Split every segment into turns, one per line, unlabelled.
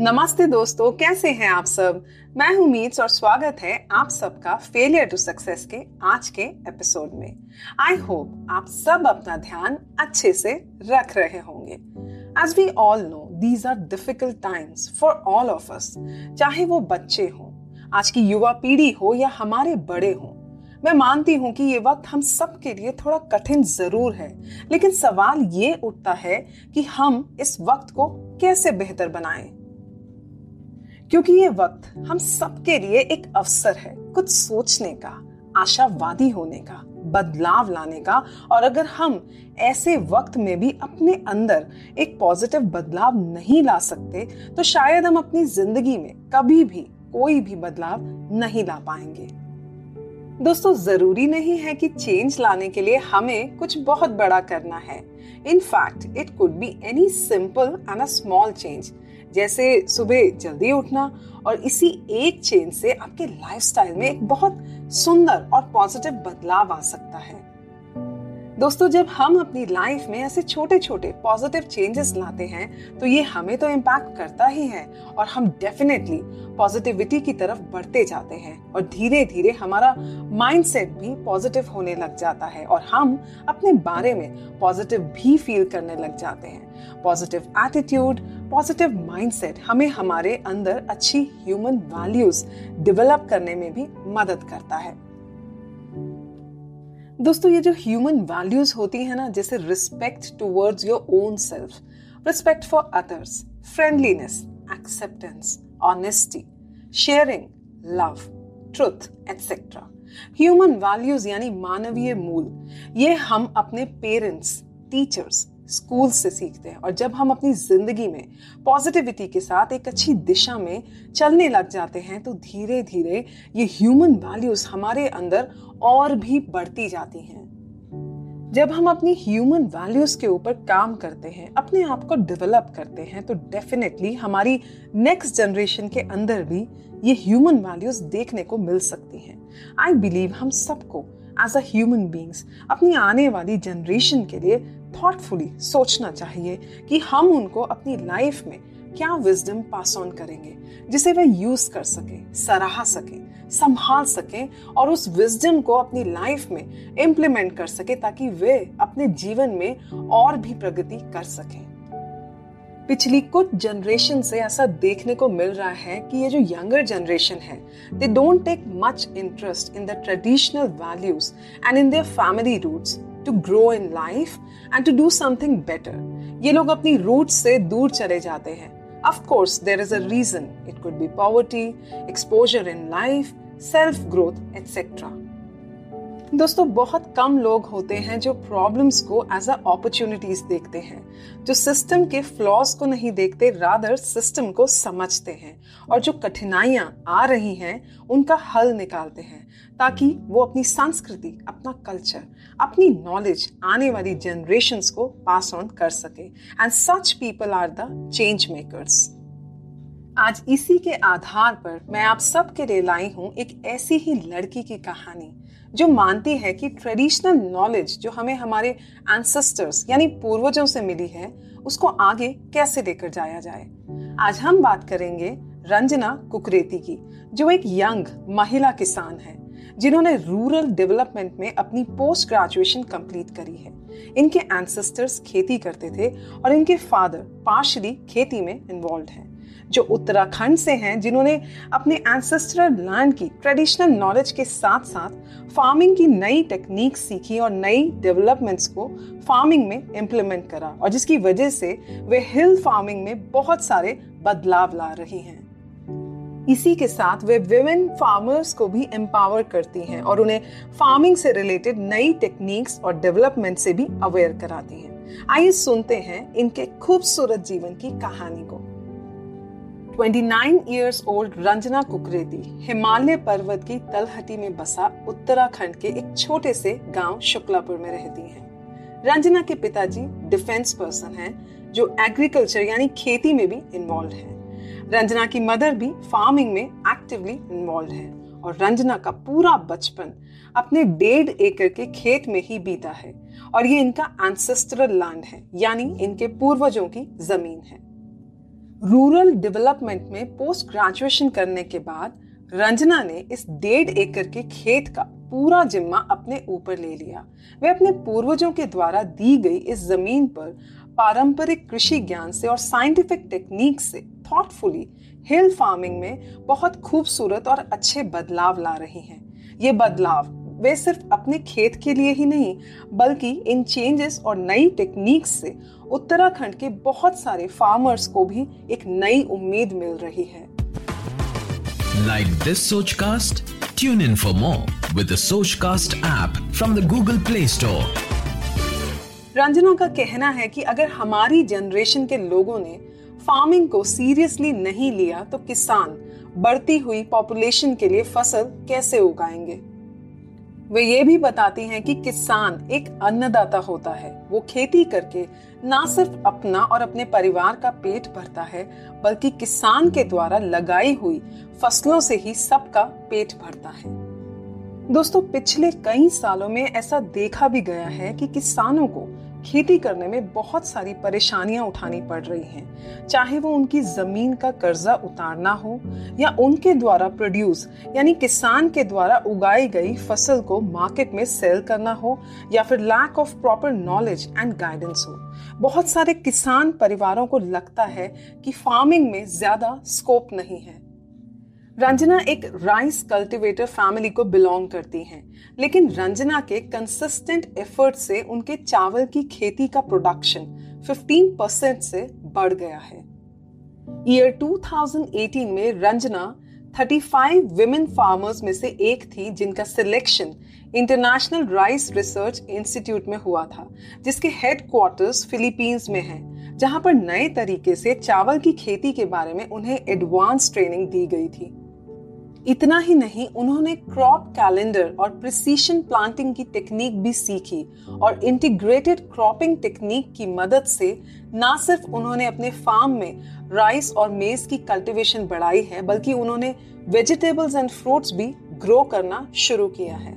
नमस्ते दोस्तों, कैसे हैं आप सब? मैं हूँ मीट्स और स्वागत है आप सबका फेलियर टू सक्सेस के आज के एपिसोड में। आई होप आप सब अपना ध्यान अच्छे से रख रहे होंगे। As we all know these are difficult times for all of us चाहे वो बच्चे हों, आज की युवा पीढ़ी हो या हमारे बड़े हों। मैं मानती हूँ कि ये वक्त हम सब के लिए थोड़ा कठिन ज़रूर है, लेकिन सवाल ये उठता है कि हम इस वक्त को कैसे बेहतर बनाएँ? क्योंकि ये वक्त हम सबके लिए एक अवसर है कुछ सोचने का, आशावादी होने का, बदलाव लाने का। और अगर हम ऐसे वक्त में भी अपने अंदर एक पॉजिटिव बदलाव नहीं ला सकते तो शायद हम अपनी ज़िंदगी में कभी भी, कोई भी बदलाव नहीं ला पाएँगे। दोस्तों, ज़रूरी नहीं है कि चेंज लाने के लिए हमें कुछ बहुत बड़ा करना है। In fact it could be any simple and a small change जैसे सुबह जल्दी उठना और इसी एक चेंज से आपके लाइफस्टाइल में एक बहुत सुंदर और पॉजिटिव बदलाव आ सकता है। दोस्तों, जब हम अपनी लाइफ में ऐसे छोटे छोटे पॉजिटिव चेंजेस लाते हैं तो ये हमें तो इम्पैक्ट करता ही है और हम डेफिनेटली पॉजिटिविटी की तरफ़ बढ़ते जाते हैं और धीरे धीरे हमारा माइंडसेट भी पॉजिटिव होने लग जाता है और हम अपने बारे में पॉजिटिव भी फील करने लग जाते हैं। पॉजिटिव एटीट्यूड पॉजिटिव माइंडसेट हमें हमारे अंदर अच्छी ह्यूमन वैल्यूज़ डेवलप करने में भी मदद करता है। दोस्तों, ये जो ह्यूमन वैल्यूज़ होती है ना, जैसे respect towards your own self respect for others friendliness acceptance honesty sharing love truth etcetera human values यानी मानवीय मूल, ये हम अपने पेरेंट्स टीचर्स स्कूल से सीखते हैं और जब हम अपनी ज़िंदगी में पॉजिटिविटी के साथ एक अच्छी दिशा में चलने लग जाते हैं तो धीरे धीरे ये ह्यूमन वैल्यूज़ हमारे अंदर और भी बढ़ती जाती हैं। जब हम अपनी ह्यूमन वैल्यूज़ के ऊपर काम करते हैं, अपने आप को डेवलप करते हैं तो डेफिनेटली हमारी नेक्स्ट जनरेशन के अंदर भी ये ह्यूमन वैल्यूज़ देखने को मिल सकती हैं। आई बिलीव हम सबको एज अ ह्यूमन बींग्स अपनी आने वाली जनरेशन के लिए थॉटफुली सोचना चाहिए कि हम उनको अपनी लाइफ में क्या विजडम पास ऑन करेंगे, जिसे वे यूज़ कर सके, सराह सके, संभाल सके और उस विजडम को अपनी लाइफ में इम्प्लीमेंट कर सके ताकि वे अपने जीवन में और भी प्रगति कर सकें। पिछली कुछ जनरेशन से ऐसा देखने को मिल रहा है कि ये जो यंगर जनरेशन है they don't take much interest in the traditional values and in their family roots to grow in life and to do something better ये लोग अपनी रूट से दूर चले जाते हैं। Of course there is a reason it could be poverty exposure in life self growth etcetera दोस्तों, बहुत कम लोग होते हैं जो प्रॉब्लम्स को एज अ अपॉर्चुनिटीज़ देखते हैं, जो सिस्टम के फ्लॉज को नहीं देखते रादर सिस्टम को समझते हैं और जो कठिनाइयाँ आ रही हैं, उनका हल निकालते हैं ताकि वो अपनी संस्कृति, अपना कल्चर अपनी नॉलेज आने वाली जनरेशन को पास ऑन कर सके। And such people are the change makers आज इसी के आधार पर मैं आप सब के लिए लाई हूँ एक ऐसी ही लड़की की कहानी, जो मानती है कि ट्रेडिशनल नॉलेज जो हमें हमारे एंसेस्टर्स यानी पूर्वजों से मिली है, उसको आगे कैसे लेकर जाया जाए। आज हम बात करेंगे रंजना कुकरेती की, जो एक यंग महिला किसान है, जिन्होंने रूरल डेवलपमेंट में अपनी पोस्ट ग्रेजुएशन कंप्लीट करी है। इनके एंसेस्टर्स खेती करते थे और इनके फादर पार्शली खेती में इन्वॉल्व हैं। जो उत्तराखंड से हैं, जिन्होंने अपने एंसेस्ट्रल लैंड की ट्रेडिशनल नॉलेज के साथ साथ फ़ार्मिंग की नई टेक्निक सीखी और नई डेवलपमेंट्स को फ़ार्मिंग में इम्प्लीमेंट करा। और जिसकी वजह से वे हिल फ़ार्मिंग में बहुत सारे बदलाव ला रही हैं। इसी के साथ वे विमेन फार्मर्स को भी एम्पावर करती हैं और उन्हें फ़ार्मिंग से रिलेटेड नई टेक्निक्स और डेवलपमेंट से भी अवेयर कराती हैं। आइए सुनते हैं इनके खूबसूरत जीवन की कहानी को। 29 इयर्स ओल्ड रंजना कुकरेती हिमालय पर्वत की तलहटी में बसा उत्तराखंड के एक छोटे से गाँव शुक्लापुर में रहती हैं। रंजना के पिताजी डिफेंस पर्सन हैं, जो एग्रीकल्चर यानी खेती में भी इन्वॉल्व हैं। रंजना की मदर भी फ़ार्मिंग में एक्टिवली इन्वॉल्व है और रंजना का पूरा बचपन अपने डेढ़ एकड़ के खेत में ही बीता है और ये इनका एंसेस्ट्रल लैंड है, यानी इनके पूर्वजों की ज़मीन है रूरल डेवलपमेंट में पोस्ट ग्रेजुएशन करने के बाद रंजना ने इस डेढ़ एकड़ के खेत का पूरा जिम्मा अपने ऊपर ले लिया। वे अपने पूर्वजों के द्वारा दी गई इस ज़मीन पर पारंपरिक कृषि ज्ञान से और साइंटिफिक टेक्निक से थॉटफुली हिल फ़ार्मिंग में बहुत खूबसूरत और अच्छे बदलाव ला रही हैं। ये बदलाव वे सिर्फ़ अपने खेत के लिए ही नहीं बल्कि इन चेंजेस और नई टेक्निक्स से उत्तराखंड के बहुत सारे फार्मर्स को भी एक नई उम्मीद मिल रही है।
Like this Soch cast tune in for more with Soch cast app from the Google Play Store
Ranjana का कहना है कि अगर हमारी जनरेशन के लोगों ने फ़ार्मिंग को सीरियसली नहीं लिया तो किसान बढ़ती हुई पॉपुलेशन के लिए फ़सल कैसे उगाएँगे? वे ये भी बताती हैं कि किसान एक अन्नदाता होता है। वो खेती करके ना सिर्फ़ अपना और अपने परिवार का पेट भरता है, बल्कि किसान के द्वारा लगाई हुई फ़सलों से ही सबका पेट भरता है। दोस्तों, पिछले कई सालों में ऐसा देखा भी गया है कि किसानों को खेती करने में बहुत सारी परेशानियाँ उठानी पड़ रही हैं। चाहे वो उनकी ज़मीन का कर्जा उतारना हो या उनके द्वारा प्रोड्यूस यानी किसान के द्वारा उगाई गई फ़सल को मार्केट में सेल करना हो या फिर lack of proper knowledge and guidance हो। बहुत सारे किसान परिवारों को लगता है कि फ़ार्मिंग में ज़्यादा स्कोप नहीं है। रंजना एक राइस कल्टीवेटर फैमिली को बिलोंग करती हैं, लेकिन रंजना के कंसिस्टेंट एफर्ट से उनके चावल की खेती का प्रोडक्शन 15 परसेंट से बढ़ गया है। ईयर 2018 में रंजना 35 विमेन फार्मर्स में से एक थी जिनका selection International Rice Research Institute में हुआ था जिसके हेडक्वार्टर्स फिलीपींस में है जहाँ पर नए तरीके से चावल की खेती के बारे में उन्हें एडवांस ट्रेनिंग दी गई थी। इतना ही नहीं, उन्होंने क्रॉप कैलेंडर और प्रिसीशन प्लांटिंग की टेक्निक भी सीखी और इंटीग्रेटेड क्रॉपिंग टेक्निक की मदद से न सिर्फ़ उन्होंने अपने फार्म में राइस और मेज की कल्टीवेशन बढ़ाई है, बल्कि उन्होंने वेजिटेबल्स एंड फ्रूट्स भी ग्रो करना शुरू किया है।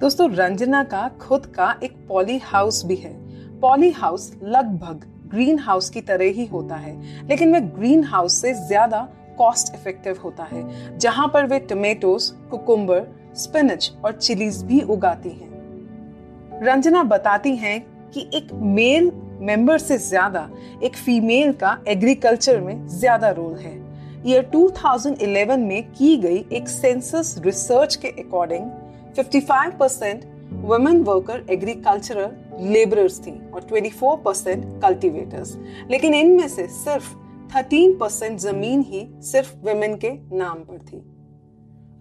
दोस्तों, रंजना का खुद का एक पॉली हाउस भी है। पॉली हाउस लगभग ग्रीन हाउस की तरह ही होता है, लेकिन वह ग्रीन हाउस से ज़्यादा कॉस्ट इफ़ेक्टिव होता है, जहाँ पर वे टमेटोज कुकुम्बर स्पिनच और चिलीज भी उगाती हैं। रंजना बताती हैं कि एक मेल मेंबर से ज़्यादा, एक फीमेल का एग्रीकल्चर में ज़्यादा रोल है। ईयर 2011 में की गई एक सेंसस रिसर्च के according 55 percent women worker agricultural labourers थी और 24 परसेंट कल्टिवेटर्स लेकिन इनमें से सिर्फ़ 13 परसेंट ज़मीन ही सिर्फ़ विमेन के नाम पर थी।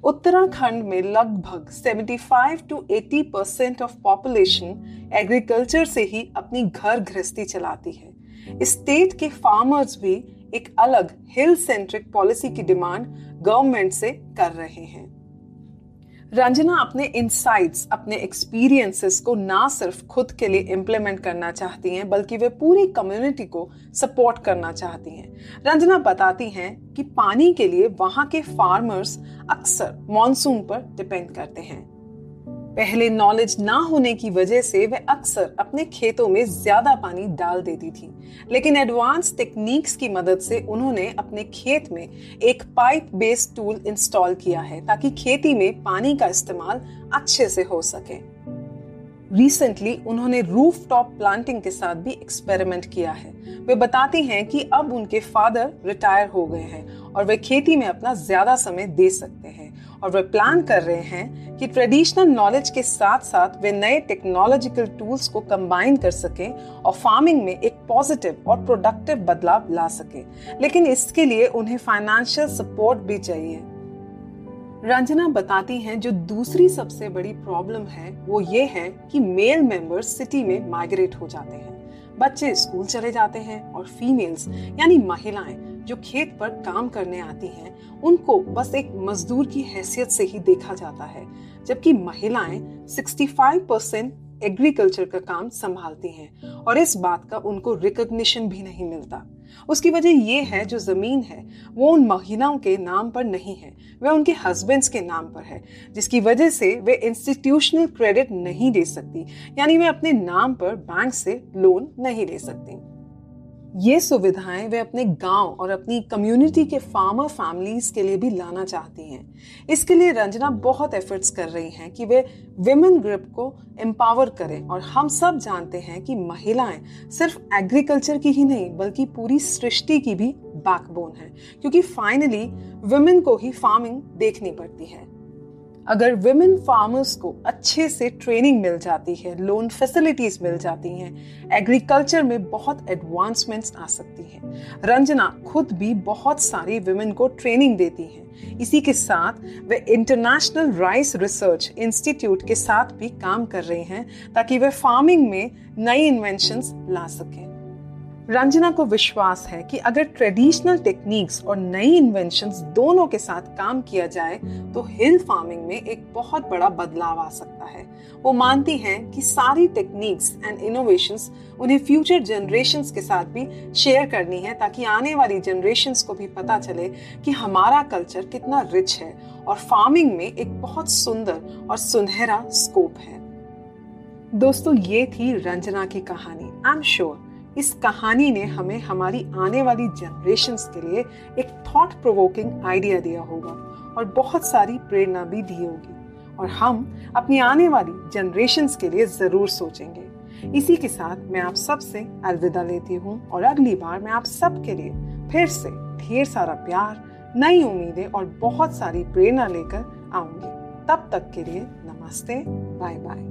उत्तराखंड में लगभग 75 to 80 percent of population agriculture से ही अपनी घर गृहस्थी चलाती है। स्टेट के फार्मर्स भी एक अलग हिल सेंट्रिक पॉलिसी की डिमांड गवर्नमेंट से कर रहे हैं। रंजना अपने इनसाइट्स अपने एक्सपीरियंसेस को ना सिर्फ़ खुद के लिए इम्प्लीमेंट करना चाहती हैं, बल्कि वे पूरी कम्युनिटी को सपोर्ट करना चाहती हैं। रंजना बताती हैं कि पानी के लिए वहाँ के फार्मर्स अक्सर मॉनसून पर डिपेंड करते हैं। पहले नॉलेज ना होने की वजह से वे अक्सर अपने खेतों में ज़्यादा पानी डाल देती थी। लेकिन एडवांस टेक्निक्स की मदद से उन्होंने अपने खेत में एक पाइप बेस्ड टूल इंस्टॉल किया है ताकि खेती में पानी का इस्तेमाल अच्छे से हो सके। रिसेंटली उन्होंने रूफ टॉप प्लांटिंग के साथ भी एक्सपेरिमेंट किया है। वे बताती हैं कि अब उनके फादर रिटायर हो गए हैं और वे खेती में अपना ज़्यादा समय दे सकते हैं और वे प्लान कर रहे हैं कि ट्रेडिशनल नॉलेज के साथ साथ वे नए टेक्नोलॉजिकल टूल्स को कंबाइन कर सकें और फ़ार्मिंग में एक पॉजिटिव और प्रोडक्टिव बदलाव ला सकें। लेकिन इसके लिए उन्हें फाइनेंशियल सपोर्ट भी चाहिए। रंजना बताती हैं, जो दूसरी सबसे बड़ी प्रॉब्लम है, वो ये है कि मेल मेंबर्स सिटी में माइग्रेट हो जाते हैं। बच्चे स्कूल चले जाते हैं और फीमेल्स यानी महिलाएँ जो खेत पर काम करने आती हैं, उनको बस एक मजदूर की हैसियत से ही देखा जाता है, जबकि महिलाएँ 65 परसेंट एग्रीकल्चर का काम संभालती हैं और इस बात का उनको रिकॉग्निशन भी नहीं मिलता। उसकी वजह ये है, जो ज़मीन है, वो उन महिलाओं के नाम पर नहीं है, वह उनके हस्बैंड्स के नाम पर है, जिसकी वजह से वे इंस्टीट्यूशनल क्रेडिट नहीं दे सकती, यानी वे अपने नाम पर बैंक से लोन नहीं ले सकती। ये सुविधाएँ वे अपने गाँव और अपनी कम्युनिटी के फार्मर फैमिलीज़ के लिए भी लाना चाहती हैं। इसके लिए रंजना बहुत एफर्ट्स कर रही हैं कि वे विमेन ग्रुप को एम्पावर करें और हम सब जानते हैं कि महिलाएँ सिर्फ़ एग्रीकल्चर की ही नहीं, बल्कि पूरी सृष्टि की भी बैकबोन है, क्योंकि फाइनली विमेन को ही फ़ार्मिंग देखनी पड़ती है। अगर विमेन फार्मर्स को अच्छे से ट्रेनिंग मिल जाती है लोन फैसिलिटीज़ मिल जाती हैं एग्रीकल्चर में बहुत एडवांसमेंट्स आ सकती हैं। रंजना खुद भी बहुत सारी विमेन को ट्रेनिंग देती हैं। इसी के साथ वे इंटरनेशनल राइस रिसर्च इंस्टीट्यूट के साथ भी काम कर रहे हैं ताकि वे फ़ार्मिंग में नई इन्वेंशंस ला सकें। रंजना को विश्वास है कि अगर ट्रेडिशनल टेक्निक्स और नई इन्वेंशंस दोनों के साथ काम किया जाए तो हिल फ़ार्मिंग में एक बहुत बड़ा बदलाव आ सकता है। वो मानती हैं कि सारी टेक्निक्स एंड इनोवेशंस उन्हें फ्यूचर जनरेशंस के साथ भी शेयर करनी है, ताकि आने वाली जनरेशंस को भी पता चले कि हमारा कल्चर कितना रिच है और फ़ार्मिंग में एक बहुत सुंदर और सुनहरा स्कोप है। दोस्तों, ये थी रंजना की कहानी। आई एम श्योर इस कहानी ने हमें हमारी आने वाली जनरेशन के लिए एक थॉट प्रोवोकिंग आइडिया दिया होगा और बहुत सारी प्रेरणा भी दी होगी। और हम अपनी आने वाली जनरेशन के लिए ज़रूर सोचेंगे। इसी के साथ मैं आप सबसे अलविदा लेती हूँ और अगली बार मैं आप सब के लिए फिर से ढेर सारा प्यार, नई उम्मीदें और बहुत सारी प्रेरणा लेकर आऊँगी। तब तक के लिए नमस्ते बाय बाय